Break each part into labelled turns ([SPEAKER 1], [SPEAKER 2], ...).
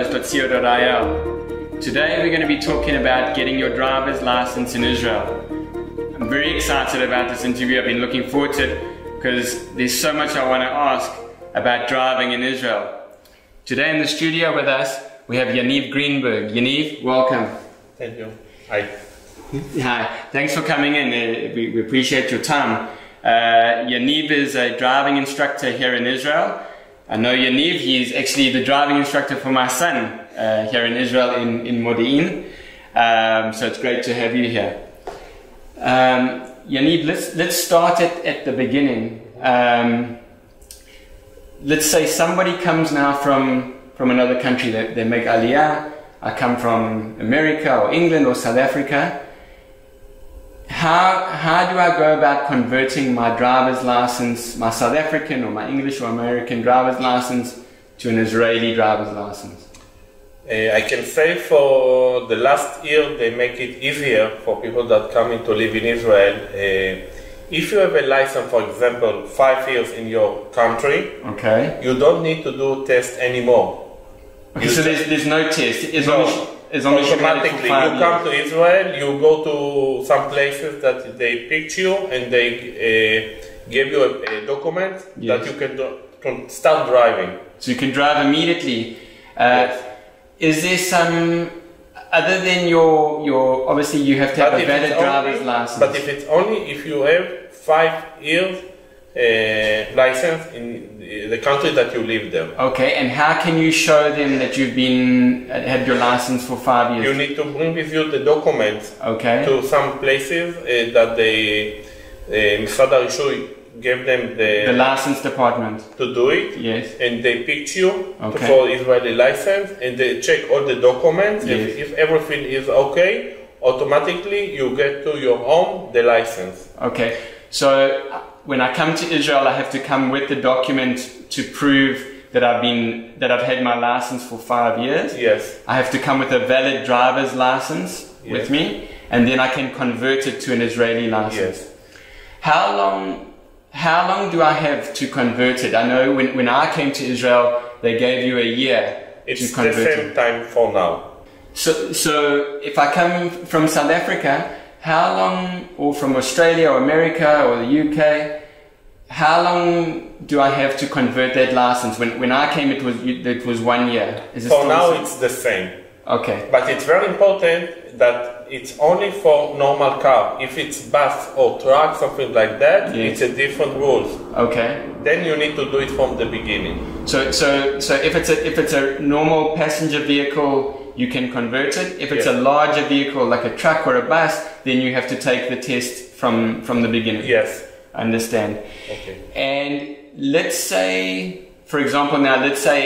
[SPEAKER 1] anglos.co.il. Today we're going to be talking about getting your driver's license in Israel. I'm very excited about this interview. I've been looking forward to it because there's so much I want to ask about driving in Israel. Today in the studio with us, we have Yaniv Greenberg. Yaniv, welcome.
[SPEAKER 2] Thank you. Hi.
[SPEAKER 1] Hi, thanks for coming in. Uh, we, we appreciate your time. Uh, Yaniv is a driving instructor here in Israel. I know Yaniv, he's actually the driving instructor for my son uh, here in Israel in, in Modi'in. Um, so it's great to have you here. Um, Yaniv, let's, let's start at, at the beginning. Um, let's say somebody comes now from, from another country, they, they make Aliyah, I come from America or England or South Africa. How, how do I go about converting my driver's license, my South African or my English or American driver's license, to an Israeli driver's license?
[SPEAKER 2] Uh, I can say for the last year they make it easier for people that coming to live in Israel. Uh, if you have a license, for example, five years in your country,
[SPEAKER 1] Okay.
[SPEAKER 2] you don't need to do test anymore.
[SPEAKER 1] Okay,
[SPEAKER 2] You
[SPEAKER 1] so there's, there's no test. As
[SPEAKER 2] No.
[SPEAKER 1] long as, as, long as you've had it
[SPEAKER 2] Automatically, you come to Israel, you go to some places that they picked you and they uh, give you a, a document
[SPEAKER 1] Yes.
[SPEAKER 2] that you can, do, can start driving.
[SPEAKER 1] So you can drive immediately. Uh,
[SPEAKER 2] Yes.
[SPEAKER 1] Is there some, other than your, your obviously you have to have a
[SPEAKER 2] if
[SPEAKER 1] valid
[SPEAKER 2] it's
[SPEAKER 1] driver's
[SPEAKER 2] only-
[SPEAKER 1] license.
[SPEAKER 2] But if it's only if you have five years uh, license in the- country that you live there.
[SPEAKER 1] Okay, and how can you show them that you've been uh, had your license for five years?
[SPEAKER 2] You need to bring with you the documents
[SPEAKER 1] Okay.
[SPEAKER 2] to some places uh, that they, uh, Misad Arishui gave them
[SPEAKER 1] The
[SPEAKER 2] the,
[SPEAKER 1] license department.
[SPEAKER 2] to do it.
[SPEAKER 1] Yes.
[SPEAKER 2] And they picked you
[SPEAKER 1] Okay.
[SPEAKER 2] for Israeli license and they check all the documents.
[SPEAKER 1] Yes.
[SPEAKER 2] If, if everything is okay, automatically you get to your home the license.
[SPEAKER 1] Okay. So uh, when I come to Israel, I have to come with the document to prove that I've been that I've had my license for five years.
[SPEAKER 2] Yes.
[SPEAKER 1] I have to come with a valid driver's license with me, and then I can convert it to an Israeli license.
[SPEAKER 2] Yes.
[SPEAKER 1] How long? How long do I have to convert it? I know when, when I came to Israel, they gave you a year
[SPEAKER 2] It's
[SPEAKER 1] to
[SPEAKER 2] the same
[SPEAKER 1] it.
[SPEAKER 2] time for now.
[SPEAKER 1] So, so if I come from South Africa, how long, or from Australia or America or the UK, how long do I have to convert that license? When, when I came, it was it was one year. Is
[SPEAKER 2] For now, it's the same.
[SPEAKER 1] okay.
[SPEAKER 2] But it's very important that it's only for normal car. If it's bus or truck, something like that,
[SPEAKER 1] Yes.
[SPEAKER 2] it's a different rules.
[SPEAKER 1] Okay.
[SPEAKER 2] Then you need to do it from the beginning.
[SPEAKER 1] So, so, so if it's a if it's a normal passenger vehicle, you can convert it. If it's
[SPEAKER 2] Yeah.
[SPEAKER 1] a larger vehicle like a truck or a bus, then you have to take the test from from the beginning.
[SPEAKER 2] Yes.
[SPEAKER 1] Understand.
[SPEAKER 2] Okay.
[SPEAKER 1] And let's say, for example, now let's say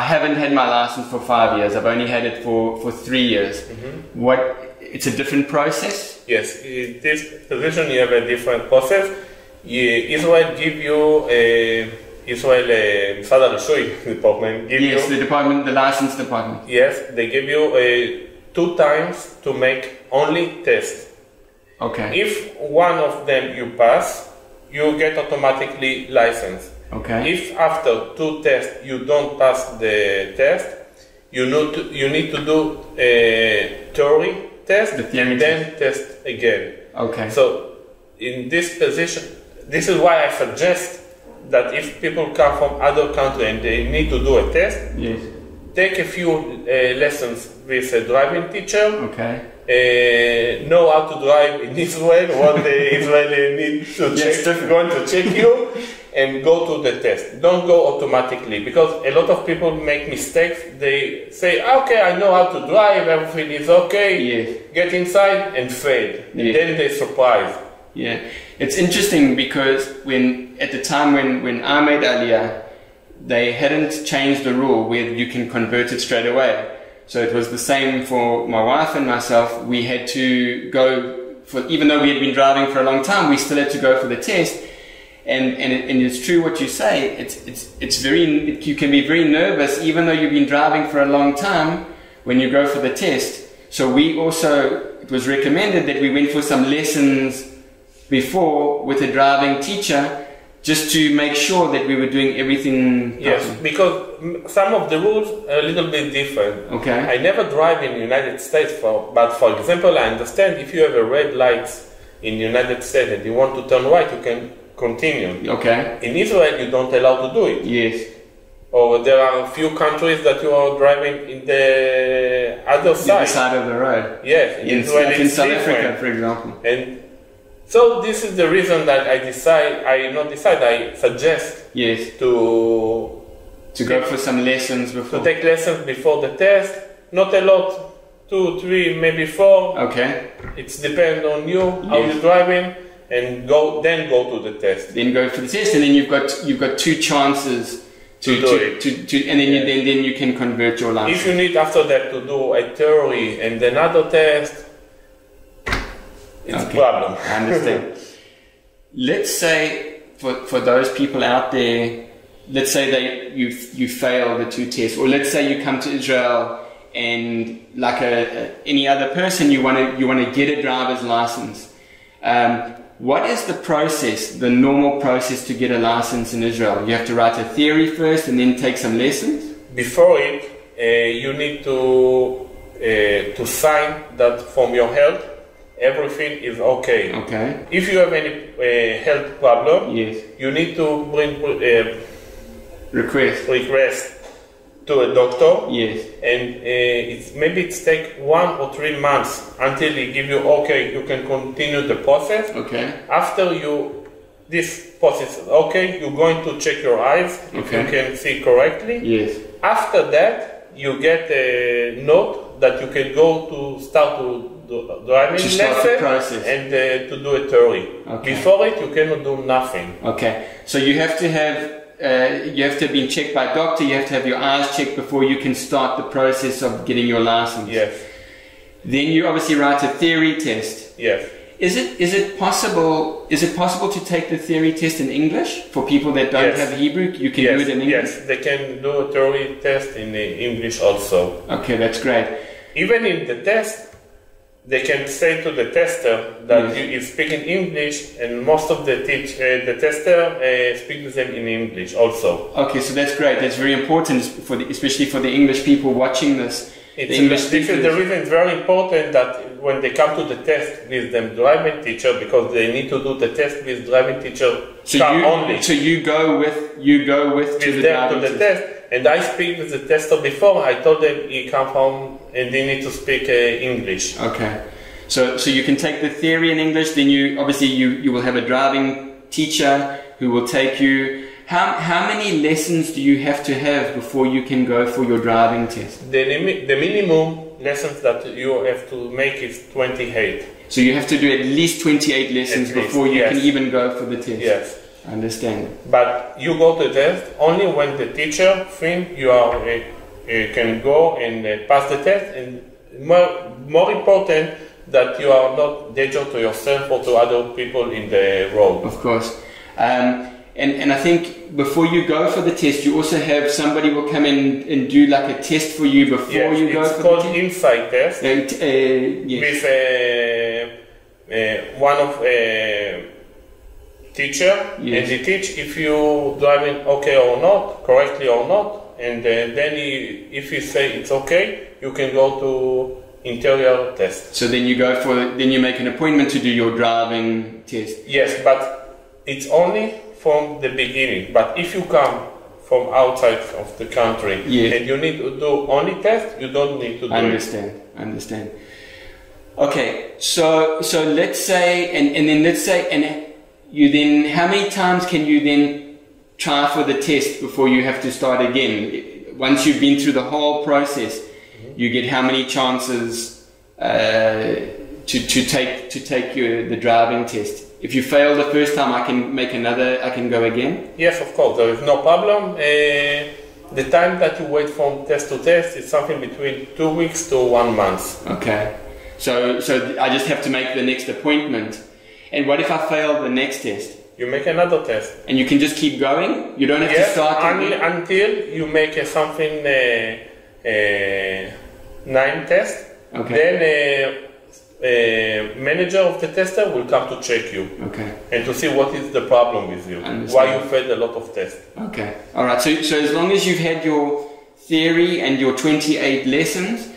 [SPEAKER 1] I haven't had my license for five years. I've only had it for, for three years. Mm-hmm. What? It's a different process.
[SPEAKER 2] Yes. This position, you have a different process. Israel give you a Israel uh, Misad Arishui department give
[SPEAKER 1] yes,
[SPEAKER 2] you
[SPEAKER 1] the department, the license department.
[SPEAKER 2] yes they give you uh, two times to make only test.
[SPEAKER 1] Okay.
[SPEAKER 2] If one of them you pass, you get automatically license.
[SPEAKER 1] Okay.
[SPEAKER 2] If after two tests you don't pass the test, you need to, you need to do a theory test
[SPEAKER 1] The theory
[SPEAKER 2] and then test again.
[SPEAKER 1] Okay.
[SPEAKER 2] So in this position, this is why I suggest that if people come from other country and they need to do a test,
[SPEAKER 1] Yes.
[SPEAKER 2] take a few uh, lessons with a driving teacher
[SPEAKER 1] Okay.
[SPEAKER 2] uh, know how to drive in Israel, what the Israeli need to
[SPEAKER 1] Yes,
[SPEAKER 2] check, going to check you, and go to the test. Don't go automatically because a lot of people make mistakes. They say, "Okay, I know how to drive, everything is okay."
[SPEAKER 1] Yes.
[SPEAKER 2] Get inside and fail, and then they surprise.
[SPEAKER 1] Yeah, it's interesting because when at the time when when I made Aliyah, they hadn't changed the rule where you can convert it straight away. So it was the same for my wife and myself. We had to go for even though we had been driving for a long time, we still had to go for the test. And and, it, and it's true what you say. It's it's it's very it, you can be very nervous even though you've been driving for a long time when you go for the test. So we also it was recommended that we went for some lessons before with a driving teacher just to make sure that we were doing everything
[SPEAKER 2] Yes,
[SPEAKER 1] properly.
[SPEAKER 2] because some of the rules are a little bit different.
[SPEAKER 1] Okay.
[SPEAKER 2] I never drive in the United States, for, but for example, I understand if you have a red light in the United States and you want to turn right, you can continue.
[SPEAKER 1] Okay.
[SPEAKER 2] In Israel, you don't allow to do it.
[SPEAKER 1] Yes.
[SPEAKER 2] Or there are a few countries that you are driving in the other
[SPEAKER 1] The
[SPEAKER 2] side.
[SPEAKER 1] side of the road.
[SPEAKER 2] Yes, in
[SPEAKER 1] In,
[SPEAKER 2] Israel
[SPEAKER 1] like in South. Africa, for example.
[SPEAKER 2] And so this is the reason that I decide, I not decide, I suggest
[SPEAKER 1] Yes.
[SPEAKER 2] to
[SPEAKER 1] To go for some lessons before.
[SPEAKER 2] to take lessons before the test. Not a lot, two, three, maybe four.
[SPEAKER 1] Okay.
[SPEAKER 2] It's depend on you how
[SPEAKER 1] Yes.
[SPEAKER 2] you're driving, and go then go to the test.
[SPEAKER 1] Then go for the test, and then you've got you've got two chances to
[SPEAKER 2] To do
[SPEAKER 1] to,
[SPEAKER 2] it.
[SPEAKER 1] to, to and then you, then then you can convert your license.
[SPEAKER 2] If you need after that to do a theory and another test, it's
[SPEAKER 1] Okay.
[SPEAKER 2] a problem.
[SPEAKER 1] I understand. let's say for, for those people out there, let's say they you you fail the two tests, or let's say you come to Israel and like a, a any other person, you want to you want to get a driver's license. Um, what is the process, the normal process to get a license in Israel? You have to write a theory first and then take some lessons.
[SPEAKER 2] Before it, uh, you need to uh, to sign that from your health everything is okay.
[SPEAKER 1] Okay.
[SPEAKER 2] If you have any uh, health problem,
[SPEAKER 1] Yes.
[SPEAKER 2] you need to bring uh,
[SPEAKER 1] Request.
[SPEAKER 2] request to a doctor,
[SPEAKER 1] Yes.
[SPEAKER 2] and uh, it's maybe it's take one or three months until they give you okay, you can continue the process.
[SPEAKER 1] Okay.
[SPEAKER 2] After you this process is okay, you're going to check your eyes if
[SPEAKER 1] Okay.
[SPEAKER 2] you can see correctly.
[SPEAKER 1] Yes.
[SPEAKER 2] After that, you get a note that you can go to start to do driving
[SPEAKER 1] To start the
[SPEAKER 2] lesson
[SPEAKER 1] process.
[SPEAKER 2] and uh, to do a theory.
[SPEAKER 1] Okay.
[SPEAKER 2] Before it, you cannot do nothing.
[SPEAKER 1] Okay, so you have to have uh, you have to have been checked by a doctor. You have to have your eyes checked before you can start the process of getting your license.
[SPEAKER 2] Yes,
[SPEAKER 1] Then you obviously write a theory test.
[SPEAKER 2] yes.
[SPEAKER 1] Is it is it possible is it possible to take the theory test in English for people that don't
[SPEAKER 2] Yes.
[SPEAKER 1] have Hebrew? You can
[SPEAKER 2] yes,
[SPEAKER 1] do it in English.
[SPEAKER 2] yes, they can do a theory test in uh, English also.
[SPEAKER 1] Okay, that's great.
[SPEAKER 2] Even in the test, they can say to the tester that
[SPEAKER 1] Yes.
[SPEAKER 2] you, you speak in English, and most of the teach uh, the tester uh, speak with them in English also.
[SPEAKER 1] Okay, so that's great. That's very important for the, especially for the English people watching this.
[SPEAKER 2] It's
[SPEAKER 1] the English
[SPEAKER 2] this is the reason it's very important that when they come to the test with the driving teacher because they need to do the test with driving teacher
[SPEAKER 1] So you
[SPEAKER 2] only
[SPEAKER 1] so you go with you go with to
[SPEAKER 2] with
[SPEAKER 1] the
[SPEAKER 2] them to the
[SPEAKER 1] test.
[SPEAKER 2] And I speak with the tester before I told them you come home and they need to speak uh, English
[SPEAKER 1] Okay. So, so you can take the theory in English, then you, obviously you, you will have a driving teacher who will take you. How, how many lessons do you have to have before you can go for your driving test?
[SPEAKER 2] the, the minimum lessons that you have to make is 28
[SPEAKER 1] So you have to do at least 28 lessons
[SPEAKER 2] At least,
[SPEAKER 1] before you
[SPEAKER 2] yes.
[SPEAKER 1] can even go for the test.
[SPEAKER 2] yes
[SPEAKER 1] understand.
[SPEAKER 2] but you go to test only when the teacher think you are uh, uh, can go and uh, pass the test and more, more important that you are not danger to yourself or to other people in the road
[SPEAKER 1] Of course. Um, and, and I think before you go for the test, you also have somebody will come in and do like a test for you before
[SPEAKER 2] yes,
[SPEAKER 1] you go
[SPEAKER 2] it's
[SPEAKER 1] for
[SPEAKER 2] called
[SPEAKER 1] the test.
[SPEAKER 2] inside test
[SPEAKER 1] t- uh, yes.
[SPEAKER 2] with uh, uh, one of teacher
[SPEAKER 1] Yes.
[SPEAKER 2] and he teach if you driving okay or not correctly or not and uh, then he, if he say it's okay you can go to interior test
[SPEAKER 1] So then you go for then you make an appointment to do your driving test.
[SPEAKER 2] yes but it's only from the beginning but if you come from outside of the country
[SPEAKER 1] Yes.
[SPEAKER 2] and you need to do only test you don't need to do
[SPEAKER 1] I
[SPEAKER 2] it
[SPEAKER 1] understand. I understand. Okay, so so let's say and, and then let's say and you then how many times can you then try for the test before you have to start again? Once you've been through the whole process, you get how many chances uh, to, to take to take your, the driving test? If you fail the first time, I can make another. I can go again.
[SPEAKER 2] Yes, of course, there is no problem. Uh, the time that you wait from test to test is something between two weeks to one month.
[SPEAKER 1] Okay. So so I just have to make the next appointment. And what if I fail the next test?
[SPEAKER 2] You make another test.
[SPEAKER 1] And you can just keep going. You don't have to start
[SPEAKER 2] un-
[SPEAKER 1] again.
[SPEAKER 2] until you make something uh, uh, nine test.
[SPEAKER 1] Okay.
[SPEAKER 2] Then uh, uh, manager of the tester will come to check you
[SPEAKER 1] Okay.
[SPEAKER 2] and to see what is the problem with you, why you failed a lot of tests.
[SPEAKER 1] Okay. All right. So, so as long as you've had your theory and your 28 lessons,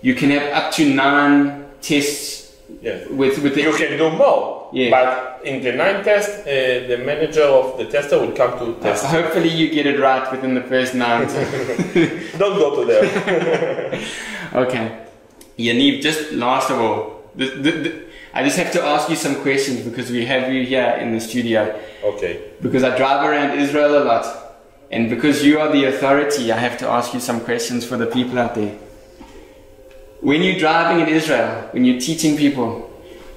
[SPEAKER 1] you can have up to nine tests
[SPEAKER 2] Yes.
[SPEAKER 1] with with the.
[SPEAKER 2] You can do more,
[SPEAKER 1] Yeah.
[SPEAKER 2] but in the ninth test, uh, the manager of the tester will come to test.
[SPEAKER 1] Hopefully, you get it right within the first nine.
[SPEAKER 2] Don't go to there.
[SPEAKER 1] okay. Yaniv, just last of all, the, the, the, I just have to ask you some questions because we have you here in the studio.
[SPEAKER 2] okay.
[SPEAKER 1] Because I drive around Israel a lot. And because you are the authority, I have to ask you some questions for the people out there. When you're driving in Israel, when you're teaching people,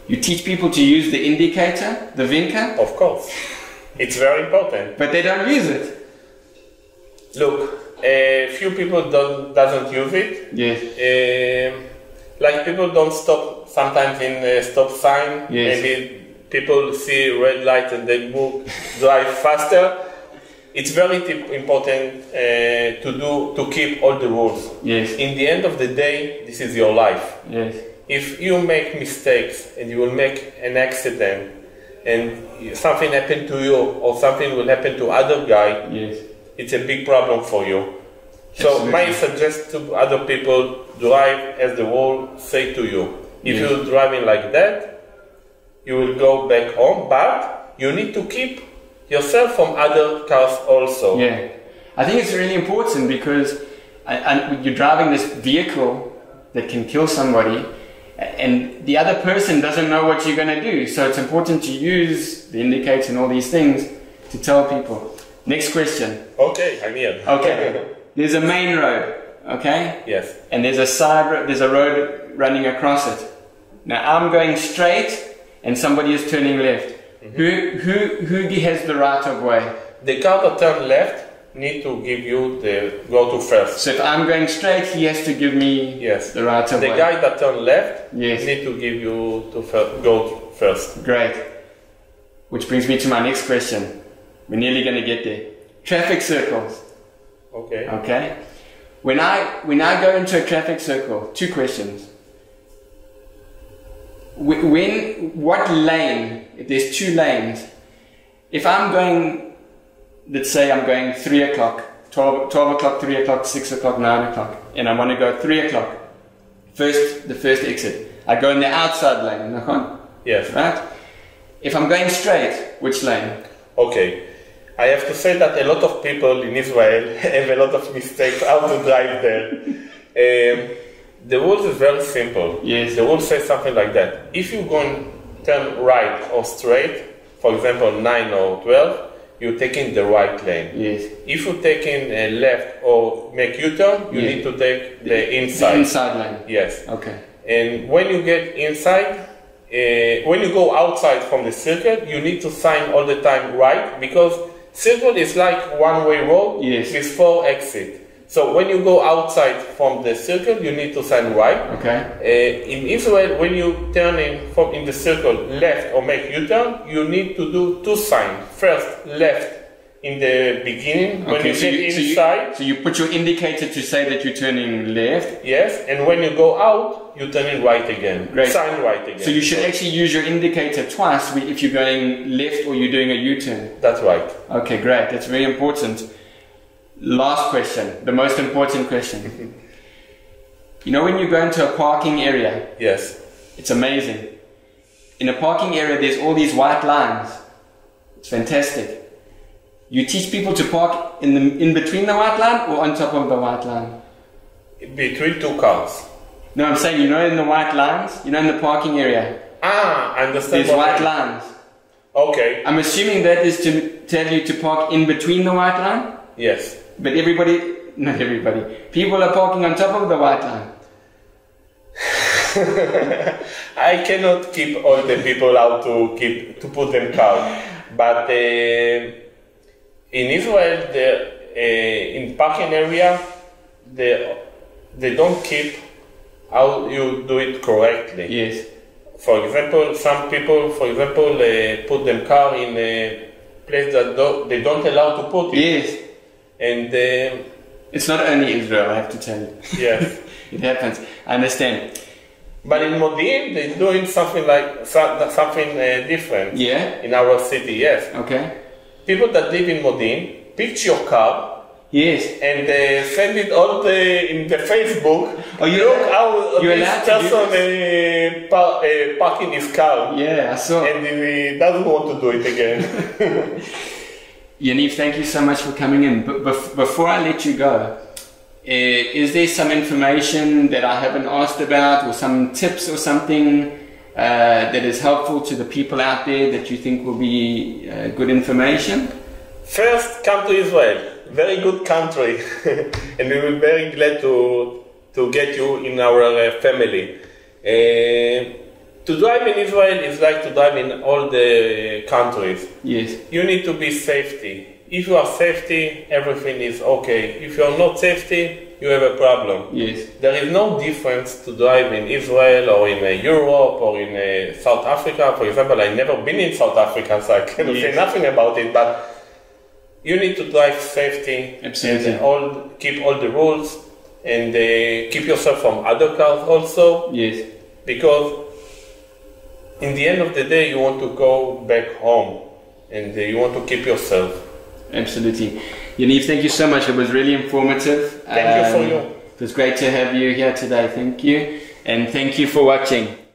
[SPEAKER 1] you teach people to use the indicator, the vinca,
[SPEAKER 2] Of course. It's very important.
[SPEAKER 1] but they don't use it.
[SPEAKER 2] Look, a few people don't doesn't use it.
[SPEAKER 1] Yes.
[SPEAKER 2] Um, like people don't stop sometimes in a stop sign.
[SPEAKER 1] Yes.
[SPEAKER 2] Maybe people see red light and they move, drive faster. It's very important uh, to do to keep all the rules.
[SPEAKER 1] Yes.
[SPEAKER 2] In the end of the day, this is your life.
[SPEAKER 1] Yes.
[SPEAKER 2] If you make mistakes and you will make an accident and something happen to you or something will happen to other guy,
[SPEAKER 1] Yes.
[SPEAKER 2] it's a big problem for you. So
[SPEAKER 1] Absolutely.
[SPEAKER 2] my suggest to other people drive as the world say to you. If
[SPEAKER 1] Yes.
[SPEAKER 2] you're driving like that, you will go back home, but you need to keep yourself from other cars also.
[SPEAKER 1] Yeah. I think it's really important because I, you're driving this vehicle that can kill somebody and the other person doesn't know what you're going to do. So it's important to use the indicator and all these things to tell people. Next question.
[SPEAKER 2] Okay, I'm here.
[SPEAKER 1] Okay. There's a main road, okay?
[SPEAKER 2] yes.
[SPEAKER 1] And there's a side road, there's a road running across it. Now I'm going straight and somebody is turning left. Mhm. Who, who, who has the right of way?
[SPEAKER 2] The car that turn left need to give you the go to first.
[SPEAKER 1] So if I'm going straight, he has to give me
[SPEAKER 2] Yes.
[SPEAKER 1] the right of
[SPEAKER 2] The
[SPEAKER 1] way.
[SPEAKER 2] The guy that turn left
[SPEAKER 1] Yes.
[SPEAKER 2] need to give you to go first.
[SPEAKER 1] Great. Which brings me to my next question. We're nearly going to get there. Traffic circles.
[SPEAKER 2] Okay.
[SPEAKER 1] Okay. When I when I go into a traffic circle, two questions. When what lane? If there's two lanes, if I'm going, let's say I'm going three o'clock, 12, 12 o'clock, three o'clock, six o'clock, nine o'clock, and I want to go three o'clock. First, the first exit. I go in the outside lane, nachon?
[SPEAKER 2] Yes.
[SPEAKER 1] right? If I'm going straight, which lane?
[SPEAKER 2] Okay. I have to say that a lot of people in Israel have a lot of mistakes how to drive there. Um, the rules is very simple.
[SPEAKER 1] Yes.
[SPEAKER 2] The rules say something like that. If you go and turn right or straight, for example, 9 or 12, you're taking the right lane.
[SPEAKER 1] Yes.
[SPEAKER 2] If you're taking a left or make U-turn, you
[SPEAKER 1] Yeah.
[SPEAKER 2] need to take the
[SPEAKER 1] The
[SPEAKER 2] inside.
[SPEAKER 1] inside lane.
[SPEAKER 2] Yes.
[SPEAKER 1] Okay.
[SPEAKER 2] And when you get inside, uh, when you go outside from the circle, you need to sign all the time right because circle is like one-way road
[SPEAKER 1] Yes.
[SPEAKER 2] with four exits. So when you go outside from the circle, you need to sign right.
[SPEAKER 1] Okay.
[SPEAKER 2] Uh, in Israel, when you turn in from in the circle left or make U-turn, you need to do two signs. First, left in the beginning when
[SPEAKER 1] Okay,
[SPEAKER 2] you
[SPEAKER 1] so
[SPEAKER 2] get
[SPEAKER 1] you, so,
[SPEAKER 2] inside.
[SPEAKER 1] you, so you put your indicator to say that you're turning left.
[SPEAKER 2] Yes, and when you go out, you turn in right again.
[SPEAKER 1] Great.
[SPEAKER 2] Sign right again.
[SPEAKER 1] So you should actually use your indicator twice if you're going left or you're doing a U-turn.
[SPEAKER 2] That's right.
[SPEAKER 1] Okay, great. That's very important. Last question, the most important question. you know when you go into a parking area,
[SPEAKER 2] Yes.
[SPEAKER 1] it's amazing. In a parking area, there's all these white lines. It's fantastic. You teach people to park in the in between the white line or on top of the white line.
[SPEAKER 2] Between two cars.
[SPEAKER 1] No, I'm saying you know in the white lines, you know in the parking area,
[SPEAKER 2] Ah, I understand.
[SPEAKER 1] there's white lines.
[SPEAKER 2] Okay.
[SPEAKER 1] I'm assuming that is to tell you to park in between the white line,
[SPEAKER 2] Yes.
[SPEAKER 1] But everybody, not everybody, people are parking on top of the white line.
[SPEAKER 2] I cannot keep all the people out to keep to put them calm, but uh, in Israel, the uh, in parking area, they they don't keep how you do it correctly.
[SPEAKER 1] Yes.
[SPEAKER 2] For example, some people, for example, uh, put them car in a place that do, they don't allow to put it,
[SPEAKER 1] Yes.
[SPEAKER 2] And uh,
[SPEAKER 1] It's not only Israel, I have to tell you.
[SPEAKER 2] yes.
[SPEAKER 1] It happens. I understand.
[SPEAKER 2] But in Modi'in, they're doing something like something uh, different.
[SPEAKER 1] Yeah.
[SPEAKER 2] In our city, yes.
[SPEAKER 1] Okay.
[SPEAKER 2] People that live in Modi'in pitch your car
[SPEAKER 1] Yes.
[SPEAKER 2] and uh, send it all the, in the Facebook.
[SPEAKER 1] Oh, you-
[SPEAKER 2] Look how
[SPEAKER 1] you're
[SPEAKER 2] this
[SPEAKER 1] allowed to do
[SPEAKER 2] person uh, par- uh, parking his car.
[SPEAKER 1] Yeah, I saw.
[SPEAKER 2] And he doesn't want to do it again.
[SPEAKER 1] Yaniv, thank you so much for coming in. But before I let you go, uh, is there some information that I haven't asked about, or some tips or something uh, that is helpful to the people out there that you think will be uh, good information?
[SPEAKER 2] First, come to Israel. Very good country. and we will be very glad to, to get you in our uh, family. Uh, to drive in Israel is like to drive in all the countries.
[SPEAKER 1] Yes.
[SPEAKER 2] You need to be safety. If you are safety, everything is okay. If you are not safety, you have a problem.
[SPEAKER 1] Yes.
[SPEAKER 2] There is no difference to drive in Israel or in uh, Europe or in uh, South Africa. For example, I've never been in South Africa, so I cannot say nothing about it. But you need to drive safety
[SPEAKER 1] Absolutely.
[SPEAKER 2] and all keep all the rules and uh, keep yourself from other cars also
[SPEAKER 1] Yes.
[SPEAKER 2] because in the end of the day you want to go back home and uh, you want to keep yourself.
[SPEAKER 1] Absolutely. Yaniv, thank you so much. It was really informative.
[SPEAKER 2] Thank you for
[SPEAKER 1] Um,
[SPEAKER 2] you.
[SPEAKER 1] It was great to have you here today. Thank you. And thank you for watching.